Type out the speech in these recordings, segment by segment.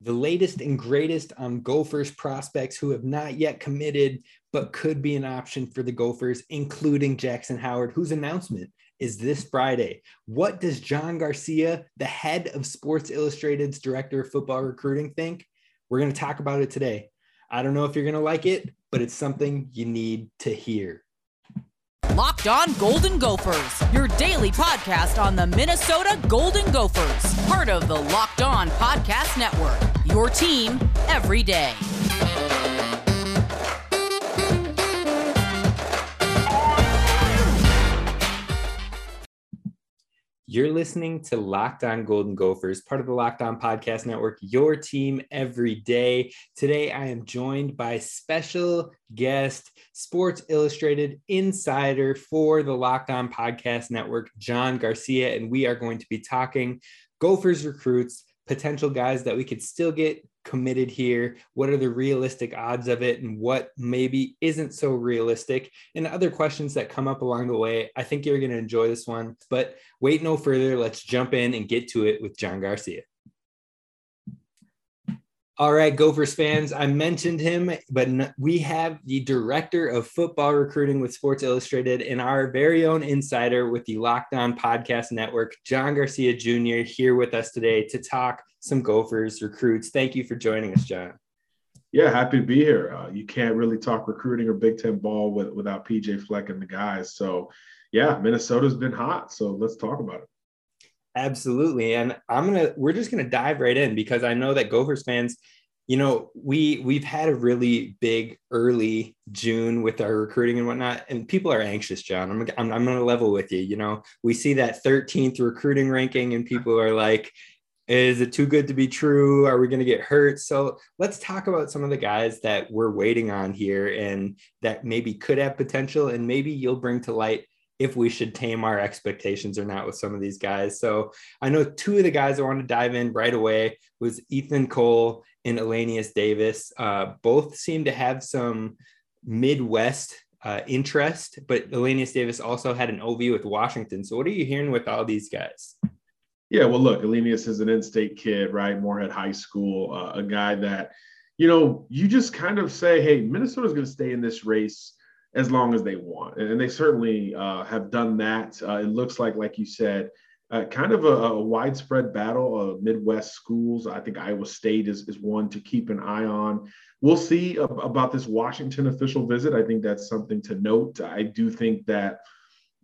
the latest and greatest on Gophers prospects who have not yet committed but could be an option for the Gophers, including Jackson Howard, whose announcement is this Friday. What does John Garcia, the head of Sports Illustrated's director of football recruiting, think? We're going to talk about it today. I don't know if you're going to like it, but it's something you need to hear. Locked On Golden Gophers, your daily podcast on the Minnesota Golden Gophers, part of the Locked On Podcast Network. Your team every day. You're listening to Locked On Golden Gophers, part of the Locked On Podcast Network, your team every day. Today, I am joined by special guest, Sports Illustrated insider for the Locked On Podcast Network, John Garcia, and we are going to be talking Gophers recruits, potential guys that we could still get committed here? What are the realistic odds of it? And what maybe isn't so realistic? And other questions that come up along the way. I think you're going to enjoy this one. But wait no further. Let's jump in and get to it with John Garcia. All right, Gophers fans, I mentioned him, but we have the director of football recruiting with Sports Illustrated and our very own insider with the Locked On Podcast Network, John Garcia Jr., here with us today to talk some Gophers recruits. Thank you for joining us, John. Yeah, happy to be here. Uh, you can't really talk recruiting or Big Ten ball with, without PJ Fleck and the guys. So, yeah, Minnesota's been hot. So let's talk about it. Absolutely. And I'm going to, we're just going to dive right in because I know that Gophers fans, you know, we, we've had a really big early June with our recruiting and whatnot, and people are anxious, John. I'm, I'm, I'm going to level with you. You know, we see that 13th recruiting ranking and people are like, is it too good to be true? Are we going to get hurt? So let's talk about some of the guys that we're waiting on here and that maybe could have potential and maybe you'll bring to light if we should tame our expectations or not with some of these guys. So I know two of the guys I want to dive in right away was Ethan Cole and Elanius Davis. Uh, both seem to have some Midwest uh, interest, but Elanius Davis also had an OV with Washington. So what are you hearing with all these guys? Yeah, well, look, Elenius is an in-state kid, right? Morehead High School, uh, a guy that, you know, you just kind of say, hey, Minnesota's going to stay in this race as long as they want. And, they certainly uh, have done that. Uh, it looks like, like you said, uh, kind of a, a, widespread battle of Midwest schools. I think Iowa State is, is one to keep an eye on. We'll see ab- about this Washington official visit. I think that's something to note. I do think that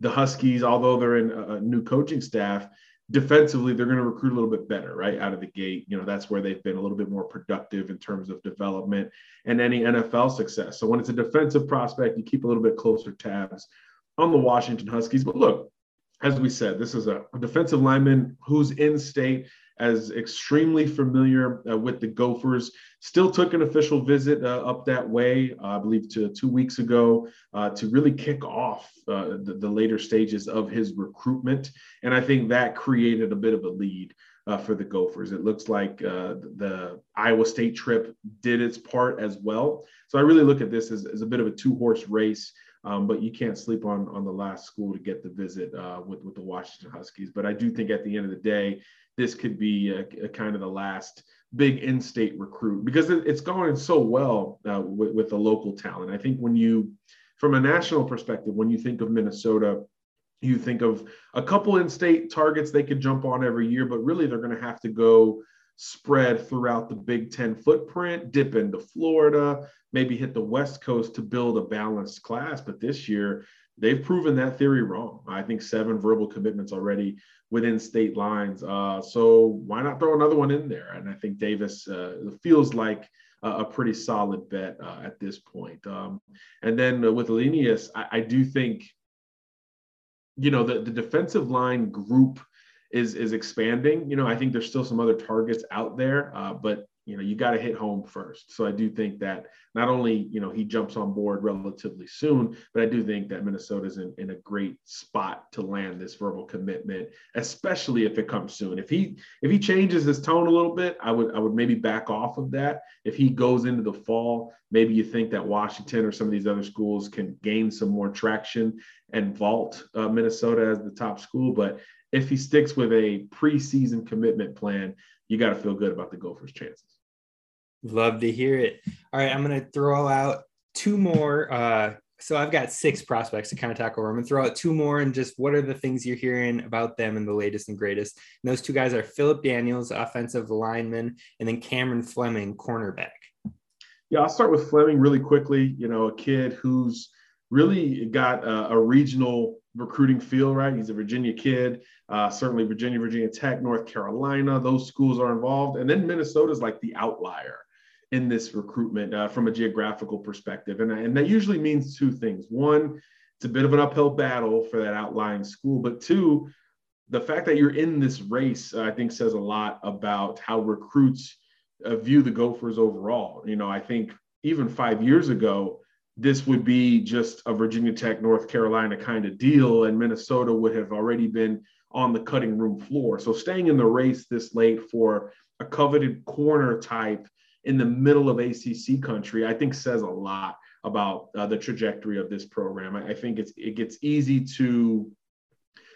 the Huskies, although they're in a new coaching staff, defensively they're going to recruit a little bit better right out of the gate. You know that's where they've been a little bit more productive in terms of development and any nfl success. So when it's a defensive prospect you keep a little bit closer tabs on the washington huskies. But look as we said this is a defensive lineman who's in state as extremely familiar uh, with the Gophers. Still took an official visit uh, up that way, uh, I believe, to two weeks ago uh, to really kick off uh, the, the, later stages of his recruitment. And I think that created a bit of a lead. Uh, for the Gophers, it looks like the Iowa State trip did its part as well. So I really look at this as, as a bit of a two-horse race. Um, but you can't sleep on on the last school to get the visit uh, with with the Washington Huskies. But I do think at the end of the day, this could be a, a kind of the last big in-state recruit because it, it's going so well uh, with, with the local talent. I think when you, from a national perspective, when you think of Minnesota, you think of a couple in-state targets they could jump on every year, but really they're going to have to go spread throughout the Big Ten footprint, dip into Florida, maybe hit the West Coast to build a balanced class. But this year, they've proven that theory wrong. I think seven verbal commitments already within state lines. Uh, so why not throw another one in there? And I think Davis uh, feels like a pretty solid bet uh, at this point. Um, and then with Elanius, I, I, do think, you know, the, the defensive line group is is expanding. You know, I think there's still some other targets out there, uh, but you know, you got to hit home first. So I do think that not only, you know, he jumps on board relatively soon, but I do think that Minnesota's in, in a great spot to land this verbal commitment, especially if it comes soon. If he if he changes his tone a little bit, I would I would maybe back off of that. If he goes into the fall, maybe you think that Washington or some of these other schools can gain some more traction and vault uh, Minnesota as the top school. But if he sticks with a preseason commitment plan, you got to feel good about the Gophers' chances. Love to hear it. All right, I'm going to throw out two more. Uh, so I've got six prospects to kind of tackle. I'm going to throw out two more and just what are the things you're hearing about them and the latest and greatest. And those two guys are Philip Daniels, offensive lineman, and then Cameron Fleming, cornerback. Yeah, I'll start with Fleming really quickly. You know, a kid who's really got a, a regional recruiting feel, right? He's a Virginia kid, uh, certainly Virginia, Virginia Tech, North Carolina, those schools are involved. And then Minnesota's like the outlier in this recruitment uh, from a geographical perspective. And, and that usually means two things. One, it's a bit of an uphill battle for that outlying school, but two, the fact that you're in this race, I think, says a lot about how recruits uh, view the Gophers overall. You know, I think even five years ago, this would be just a Virginia Tech, North Carolina kind of deal, and Minnesota would have already been on the cutting room floor. So staying in the race this late for a coveted corner type in the middle of ACC country, I think says a lot about uh, the trajectory of this program. I, I, think it's it gets easy to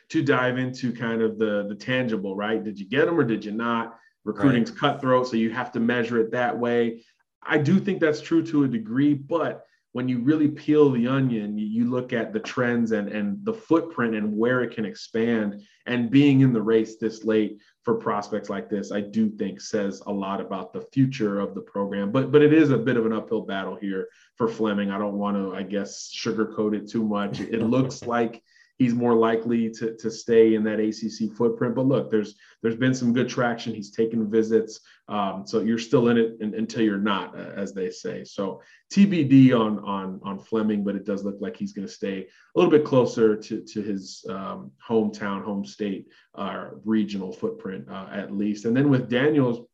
to dive into kind of the the tangible, right? Did you get them or did you not? Recruiting's right. cutthroat, so you have to measure it that way. I do think that's true to a degree, but when you really peel the onion, you look at the trends and, and the footprint and where it can expand. And being in the race this late for prospects like this, I do think says a lot about the future of the program. But but it is a bit of an uphill battle here for Fleming. I don't want to, I guess, sugarcoat it too much. It looks like he's more likely to, to stay in that ACC footprint. But look, there's there's been some good traction. He's taken visits, um, so you're still in it in, until you're not, uh, as they say. So TBD on on on Fleming, but it does look like he's going to stay a little bit closer to to his um, hometown, home state, uh, regional footprint uh, at least. And then with Daniels.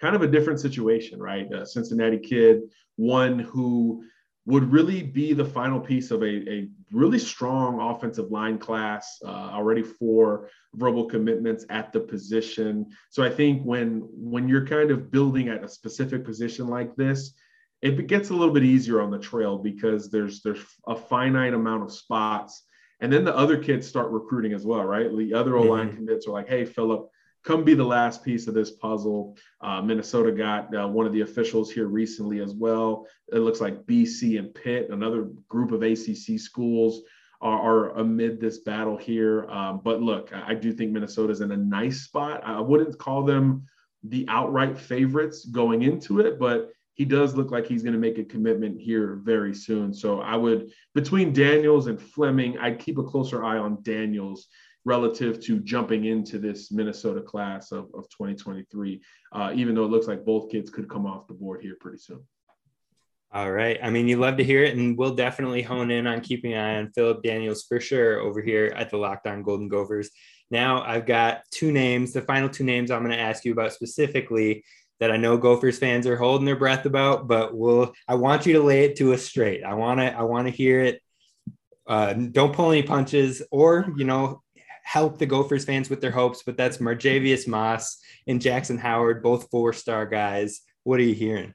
Kind of a different situation, right? A Cincinnati kid, one who would really be the final piece of a, a really strong offensive line class, uh, already four verbal commitments at the position. So I think when when you're kind of building at a specific position like this, it gets a little bit easier on the trail because there's there's a finite amount of spots. And then the other kids start recruiting as well, right? The other O line mm-hmm. commits are like, hey, Philip, come be the last piece of this puzzle. Uh, Minnesota got uh, one of the officials here recently as well. It looks like BC and Pitt, another group of ACC schools, are, are amid this battle here. Um, but look, I, I do think Minnesota's in a nice spot. I wouldn't call them the outright favorites going into it, but he does look like he's going to make a commitment here very soon. So I would, between Daniels and Fleming, I'd keep a closer eye on Daniels relative to jumping into this Minnesota class of, of 2023, uh, even though it looks like both kids could come off the board here pretty soon. All right. I mean, you love to hear it, and we'll definitely hone in on keeping an eye on Philip Daniels for sure over here at the Locked On Golden Gophers. Now, I've got two names, the final two names I'm going to ask you about specifically that I know Gophers fans are holding their breath about, but we'll I want you to lay it to us straight. I want to I want to hear it. Uh, don't pull any punches, or you know, help the Gophers fans with their hopes, but that's Marjavius Moss and Jackson Howard, both four star guys. What are you hearing?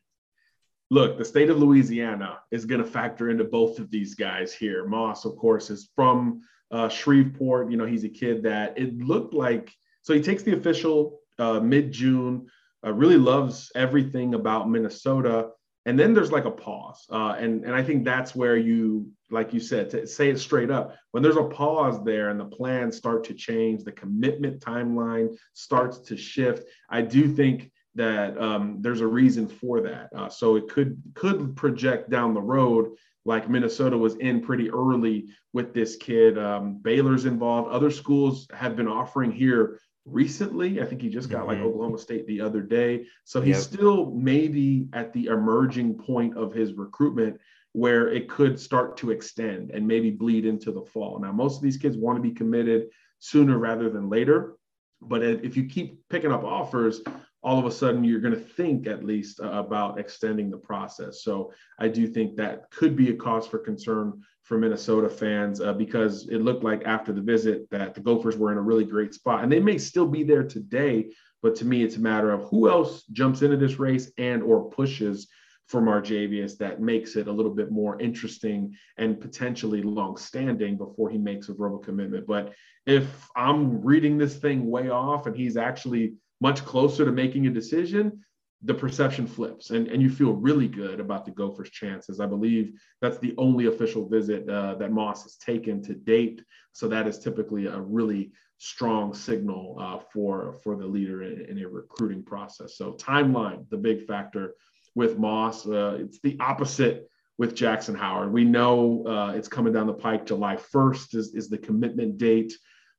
Look, the state of Louisiana is going to factor into both of these guys here. Moss, of course, is from uh, Shreveport. You know, he's a kid that it looked like, so he takes the official uh, mid June, uh, really loves everything about Minnesota and then there's like a pause uh, and and i think that's where you like you said to say it straight up when there's a pause there and the plans start to change the commitment timeline starts to shift i do think that um, there's a reason for that uh, so it could could project down the road like minnesota was in pretty early with this kid um, baylor's involved other schools have been offering here recently. I think he just got mm-hmm. like Oklahoma State the other day. So he's yep. still maybe at the emerging point of his recruitment where it could start to extend and maybe bleed into the fall. Now, most of these kids want to be committed sooner rather than later. But if you keep picking up offers, all of a sudden you're going to think at least uh, about extending the process. So I do think that could be a cause for concern for Minnesota fans uh, because it looked like after the visit that the Gophers were in a really great spot, and they may still be there today. But to me, it's a matter of who else jumps into this race and or pushes for Marjavius that makes it a little bit more interesting and potentially long-standing before he makes a verbal commitment. But if I'm reading this thing way off and he's actually much closer to making a decision, the perception flips and, and you feel really good about the Gophers' chances. I believe that's the only official visit uh, that Moss has taken to date. So that is typically a really strong signal uh, for, for the leader in, in, a recruiting process. So timeline, the big factor with Moss. Uh, it's the opposite with Jackson Howard. We know uh, it's coming down the pike. July 1st is, is the commitment date.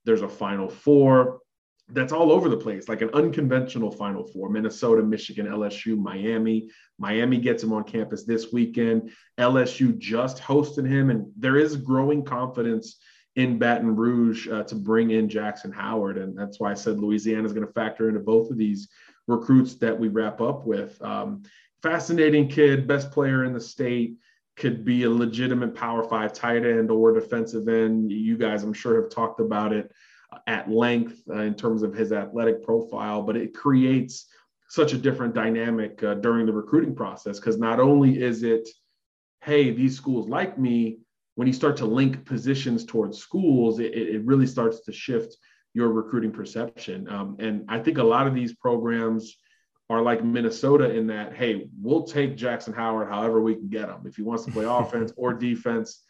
There's a final four that's all over the place, like an unconventional Final Four Minnesota, Michigan, LSU, Miami. Miami gets him on campus this weekend. LSU just hosted him, and there is growing confidence in Baton Rouge uh, to bring in Jackson Howard. And that's why I said Louisiana is going to factor into both of these recruits that we wrap up with. Um, fascinating kid, best player in the state. Could be a legitimate power five tight end or defensive end. You guys, I'm sure, have talked about it at length uh, in terms of his athletic profile, but it creates such a different dynamic uh, during the recruiting process because not only is it, hey, these schools like me, when you start to link positions towards schools, it, it really starts to shift your recruiting perception. Um, and I think a lot of these programs are like Minnesota in that, hey, we'll take Jackson Howard however we can get him. If he wants to play offense or defense,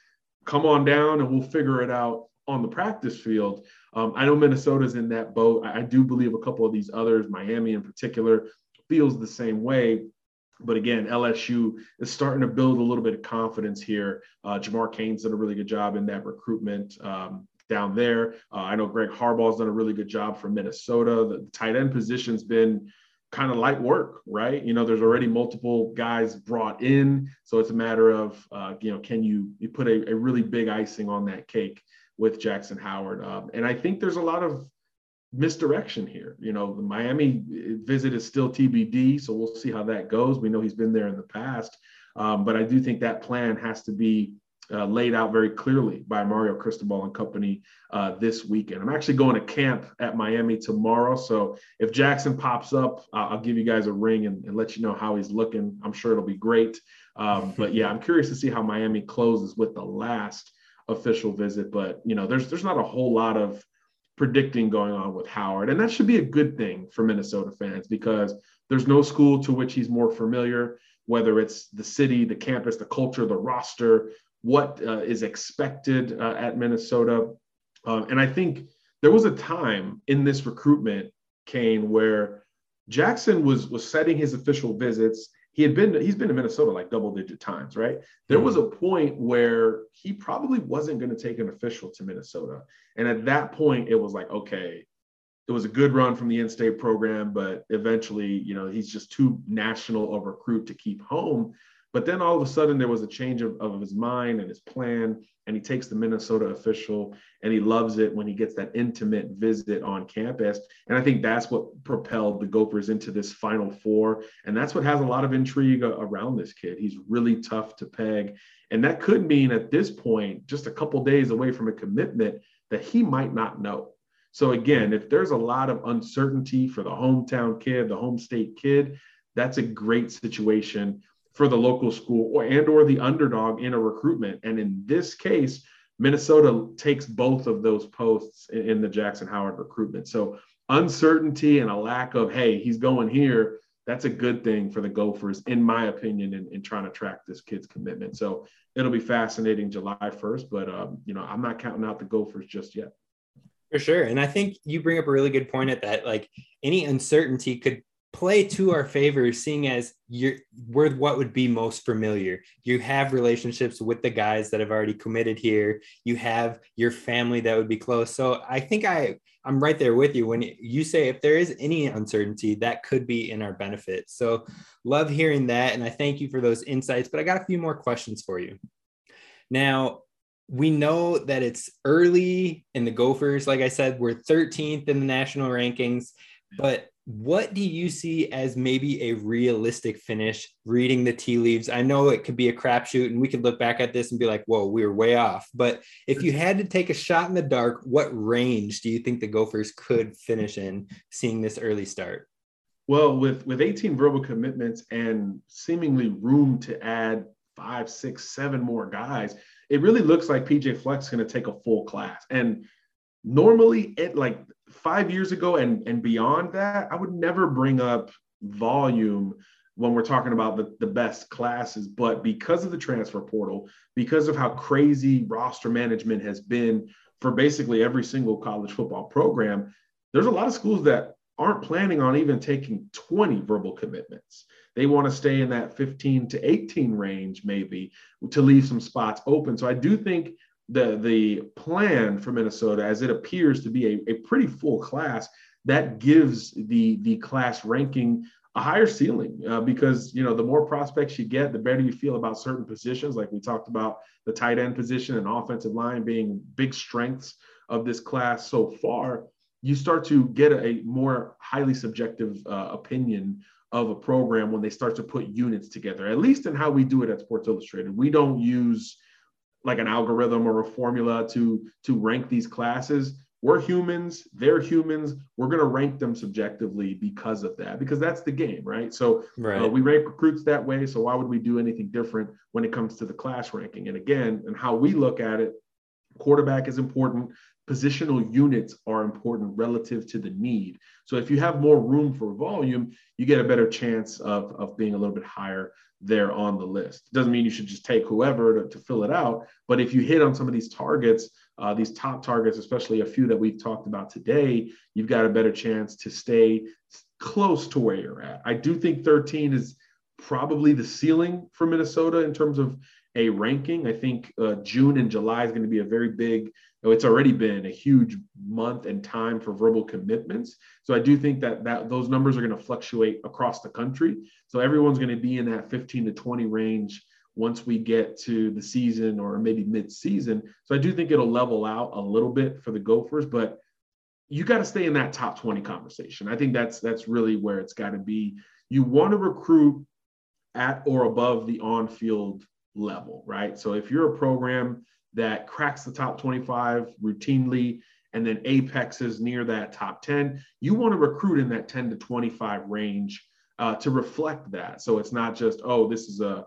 come on down and we'll figure it out on the practice field. Um, I know Minnesota's in that boat. I, do believe a couple of these others, Miami in particular, feels the same way. But again, LSU is starting to build a little bit of confidence here. Uh, Jamar Cain's done a really good job in that recruitment um, down there. Uh, I know Greg Harbaugh's done a really good job for Minnesota. The tight end position's been kind of light work, right? You know, there's already multiple guys brought in, so it's a matter of, uh, you know, can you you put a, a really big icing on that cake with Jackson Howard. Um, and I think there's a lot of misdirection here. You know, the Miami visit is still TBD, so we'll see how that goes. We know he's been there in the past, um, but I do think that plan has to be uh, laid out very clearly by Mario Cristobal and company uh, this weekend. I'm actually going to camp at Miami tomorrow, so if Jackson pops up, uh, I'll give you guys a ring and, and, let you know how he's looking. I'm sure it'll be great. Um, but yeah, I'm curious to see how Miami closes with the last official visit, but you know, there's there's not a whole lot of predicting going on with Howard, and that should be a good thing for Minnesota fans because there's no school to which he's more familiar, whether it's the city, the campus, the culture, the roster, what uh, is expected uh, at Minnesota, um, and I think there was a time in this recruitment, Kane, where Jackson was was setting his official visits he had been he's been to Minnesota like double digit times, right? There was a mm-hmm. point where he probably wasn't going to take an official to Minnesota. And at that point, it was like, okay, it was a good run from the in-state program, but eventually, you know, he's just too national a recruit to keep home. But then all of a sudden, there was a change of, of his mind and his plan, and he takes the Minnesota official, and he loves it when he gets that intimate visit on campus. And I think that's what propelled the Gophers into this Final Four, and that's what has a lot of intrigue around this kid. He's really tough to peg, and that could mean at this point, just a couple days away from a commitment, that he might not know. So again, if there's a lot of uncertainty for the hometown kid, the home state kid, that's a great situation for the local school or and or the underdog in a recruitment. And in this case, Minnesota takes both of those posts in, in the Jackson Howard recruitment. So uncertainty and a lack of, hey, he's going here, that's a good thing for the Gophers, in my opinion, in, in trying to track this kid's commitment. So it'll be fascinating July 1st, but um, you know, I'm not counting out the Gophers just yet. For sure. And I think you bring up a really good point at that. Like any uncertainty could play to our favor, seeing as you're we're what would be most familiar. You have relationships with the guys that have already committed here. You have your family that would be close. So I think I I'm right there with you when you say if there is any uncertainty, that could be in our benefit. So love hearing that, and I thank you for those insights. But I got a few more questions for you. Now, we know that it's early in the Gophers. Like I said, we're 13th in the national rankings, but what do you see as maybe a realistic finish reading the tea leaves? I know it could be a crapshoot and we could look back at this and be like, whoa, we were way off. But if you had to take a shot in the dark, what range do you think the Gophers could finish in seeing this early start? Well, with, with 18 verbal commitments and seemingly room to add five, six, seven more guys, it really looks like PJ Fleck is going to take a full class. And normally it like five years ago and and beyond that i would never bring up volume when we're talking about the, the best classes. But because of the transfer portal, because of how crazy roster management has been for basically every single college football program, there's a lot of schools that aren't planning on even taking 20 verbal commitments. They want to stay in that 15 to 18 range, maybe to leave some spots open. So I do think the the plan for Minnesota, as it appears to be a, a pretty full class, that gives the the class ranking a higher ceiling uh, because you know the more prospects you get, the better you feel about certain positions. Like we talked about the tight end position and offensive line being big strengths of this class so far. You start to get a, more highly subjective uh, opinion of a program when they start to put units together. At least in how we do it at Sports Illustrated, we don't use like an algorithm or a formula to to rank these classes. We're humans they're humans. We're going to rank them subjectively because of that because that's the game right? So uh, right. Uh, we rank recruits that way so why would we do anything different when it comes to the class ranking? And again and how we look at it quarterback is important positional units are important relative to the need so if you have more room for volume you get a better chance of, of being a little bit higher there on the list doesn't mean you should just take whoever to, to fill it out but if you hit on some of these targets uh, these top targets, especially a few that we've talked about today, you've got a better chance to stay close to where you're at. I do think 13 is probably the ceiling for Minnesota in terms of a ranking. I think uh, June and July is going to be a very big, it's already been a huge month and time for verbal commitments. So I do think that, that those numbers are going to fluctuate across the country. So everyone's going to be in that 15 to 20 range once we get to the season or maybe mid-season. So I do think it'll level out a little bit for the Gophers, but you got to stay in that top 20 conversation. I think that's that's really where it's got to be. You want to recruit at or above the on-field level, right? So if you're a program that cracks the top 25 routinely and then apexes near that top 10, you want to recruit in that 10 to 25 range uh, to reflect that. So it's not just, oh, this is a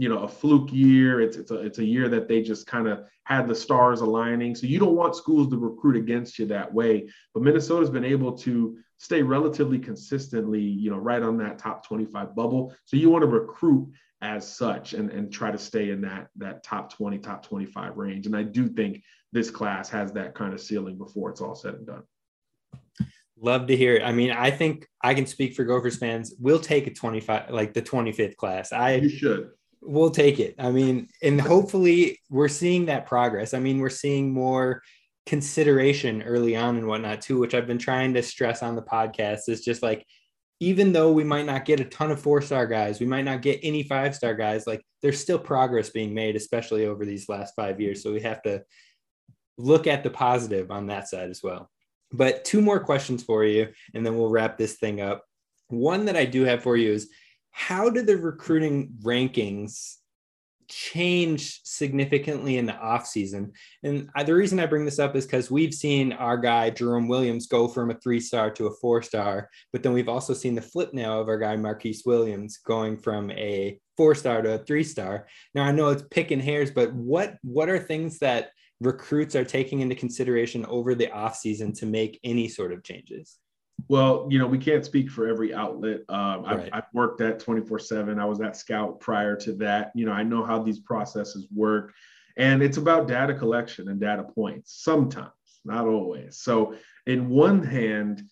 you know a fluke year. It's it's a it's a year that they just kind of had the stars aligning. So you don't want schools to recruit against you that way. But Minnesota's been able to stay relatively consistently, you know, right on that top 25 bubble. So you want to recruit as such and, and try to stay in that that top 20, top 25 range. And I do think this class has that kind of ceiling before it's all said and done. Love to hear it. I mean, I think I can speak for Gophers fans. We'll take a 25, like the 25th class. I you should we'll take it. I mean, and hopefully we're seeing that progress. I mean, we're seeing more consideration early on and whatnot too, which I've been trying to stress on the podcast. Is just like, even though we might not get a ton of four star guys, we might not get any five star guys, like there's still progress being made, especially over these last five years. So we have to look at the positive on that side as well. But two more questions for you, and then we'll wrap this thing up. One that I do have for you is how do the recruiting rankings change significantly in the offseason? And the reason I bring this up is because we've seen our guy, Jerome Williams, go from a three star to a four star. But then we've also seen the flip now of our guy, Marquise Williams, going from a four star to a three star. Now, I know it's picking hairs, but what, what are things that recruits are taking into consideration over the offseason to make any sort of changes? Well, you know, we can't speak for every outlet. Um, right. I've, I've, worked at 24 7. I was at Scout prior to that. You know, I know how these processes work. And it's about data collection and data points sometimes, not always. So, in one hand,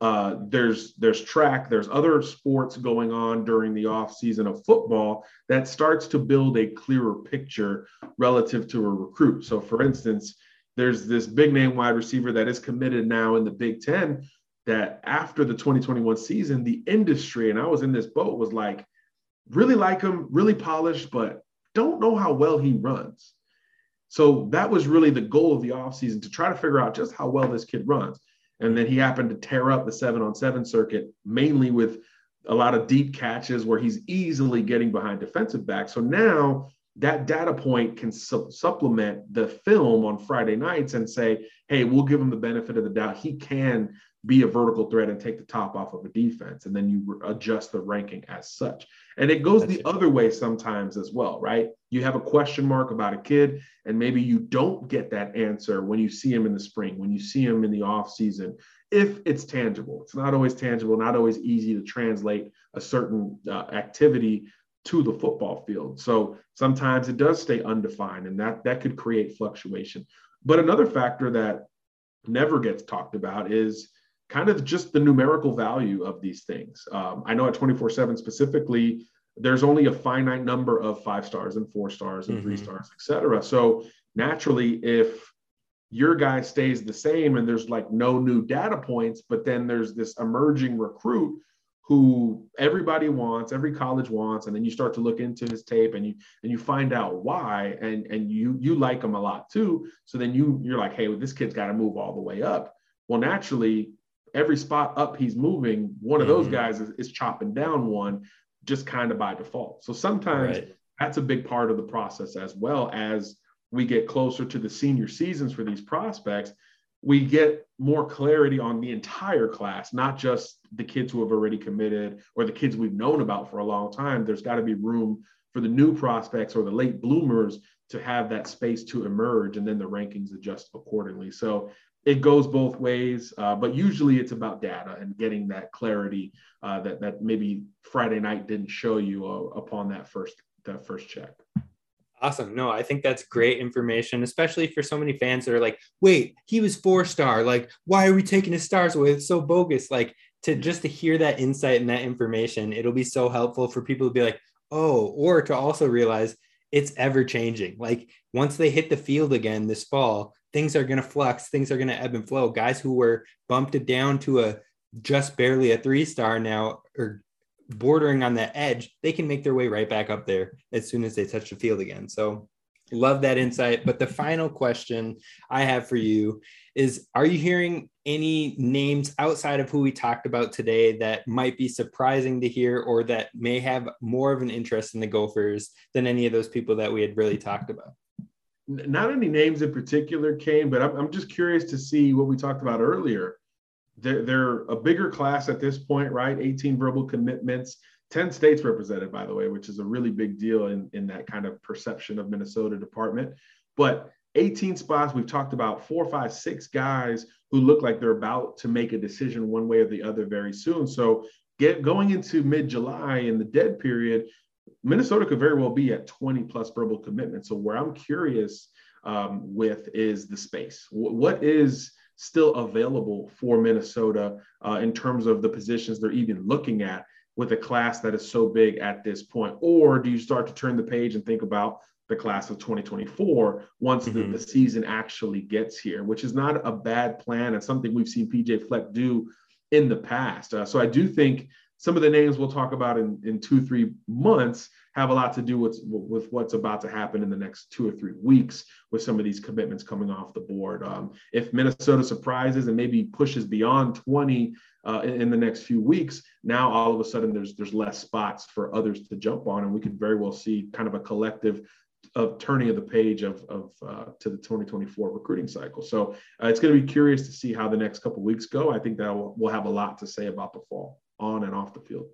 uh, there's there's track, there's other sports going on during the off season of football that starts to build a clearer picture relative to a recruit. So, for instance, there's this big name wide receiver that is committed now in the Big Ten that after the 2021 season, the industry, and I was in this boat, was like, really like him, really polished, but don't know how well he runs. So that was really the goal of the offseason to try to figure out just how well this kid runs. And then he happened to tear up the seven on seven circuit, mainly with a lot of deep catches where he's easily getting behind defensive backs. So now that data point can su- supplement the film on Friday nights and say, hey, we'll give him the benefit of the doubt. He can be a vertical threat and take the top off of a defense. And then you adjust the ranking as such. And it goes That's the it. other way sometimes as well, right? You have a question mark about a kid, and maybe you don't get that answer when you see him in the spring, when you see him in the off season, if it's tangible. It's not always tangible, not always easy to translate a certain uh, activity to the football field. So sometimes it does stay undefined, and that that could create fluctuation. But another factor that never gets talked about is kind of just the numerical value of these things. Um, I know at 24 7 specifically, there's only a finite number of five stars and four stars and mm-hmm. three stars, et cetera. So naturally, if your guy stays the same and there's like no new data points, but then there's this emerging recruit who everybody wants, every college wants, and then you start to look into his tape and you and you find out why, and and you you like him a lot too. So then you you're like, hey, well, this kid's got to move all the way up. Well, naturally, every spot up he's moving, one of those mm-hmm. guys is, is, chopping down one just kind of by default. So sometimes right. that's a big part of the process as well as we get closer to the senior seasons for these prospects. We get more clarity on the entire class, not just the kids who have already committed or the kids we've known about for a long time. There's got to be room for the new prospects or the late bloomers to have that space to emerge and then the rankings adjust accordingly. So it goes both ways, uh, but usually it's about data and getting that clarity uh, that that maybe Friday night didn't show you uh, upon that first that first check. Awesome. No, I think that's great information, especially for so many fans that are like, "Wait, he was four star. Like, why are we taking his stars away? It's so bogus." Like to just to hear that insight and that information, it'll be so helpful for people to be like, "Oh," or to also realize it's ever changing. Like once they hit the field again this fall, things are going to flux, things are going to ebb and flow. Guys who were bumped down to a just barely a three star now or bordering on the edge, they can make their way right back up there as soon as they touch the field again. So love that insight. But the final question I have for you is Are you hearing any names outside of who we talked about today that might be surprising to hear or that may have more of an interest in the Gophers than any of those people that we had really talked about? Not any names in particular came, but I'm, I'm just curious to see what we talked about earlier. They're, they're a bigger class at this point, right? 18 verbal commitments, 10 states represented, by the way, which is a really big deal in, in that kind of perception of Minnesota department. But 18 spots, we've talked about four, five, six guys who look like they're about to make a decision one way or the other very soon. So get going into mid-July in the dead period, Minnesota could very well be at 20 plus verbal commitments. So where I'm curious um, with is the space. W- what is still available for Minnesota uh, in terms of the positions they're even looking at with a class that is so big at this point? Or do you start to turn the page and think about the class of 2024 once mm-hmm. the, the, season actually gets here, which is not a bad plan and something we've seen PJ Fleck do in the past. Uh, so I do think some of the names we'll talk about in, in two, three months have a lot to do with, with what's about to happen in the next two or three weeks with some of these commitments coming off the board. Um, if Minnesota surprises and maybe pushes beyond 20 uh, in, in, the next few weeks, now all of a sudden there's there's less spots for others to jump on, and we could very well see kind of a collective of turning of the page of, of uh, to the 2024 recruiting cycle. So uh, it's going to be curious to see how the next couple weeks go. I think that will, will have a lot to say about the fall on and off the field.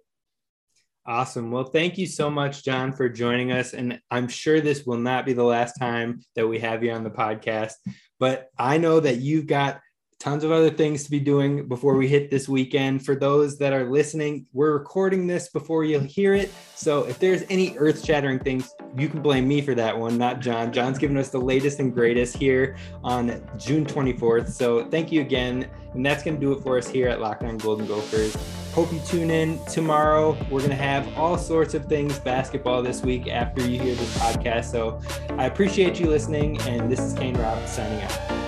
Awesome. Well, thank you so much, John, for joining us. And I'm sure this will not be the last time that we have you on the podcast, but I know that you've got tons of other things to be doing before we hit this weekend. For those that are listening, we're recording this before you'll hear it. So if there's any earth shattering things, you can blame me for that one, not John. John's giving us the latest and greatest here on June 24th. So thank you again. And that's going to do it for us here at Locked On Golden Gophers. Hope you tune in tomorrow. We're going to have all sorts of things basketball this week after you hear this podcast. So I appreciate you listening. And this is Kane Rob signing out.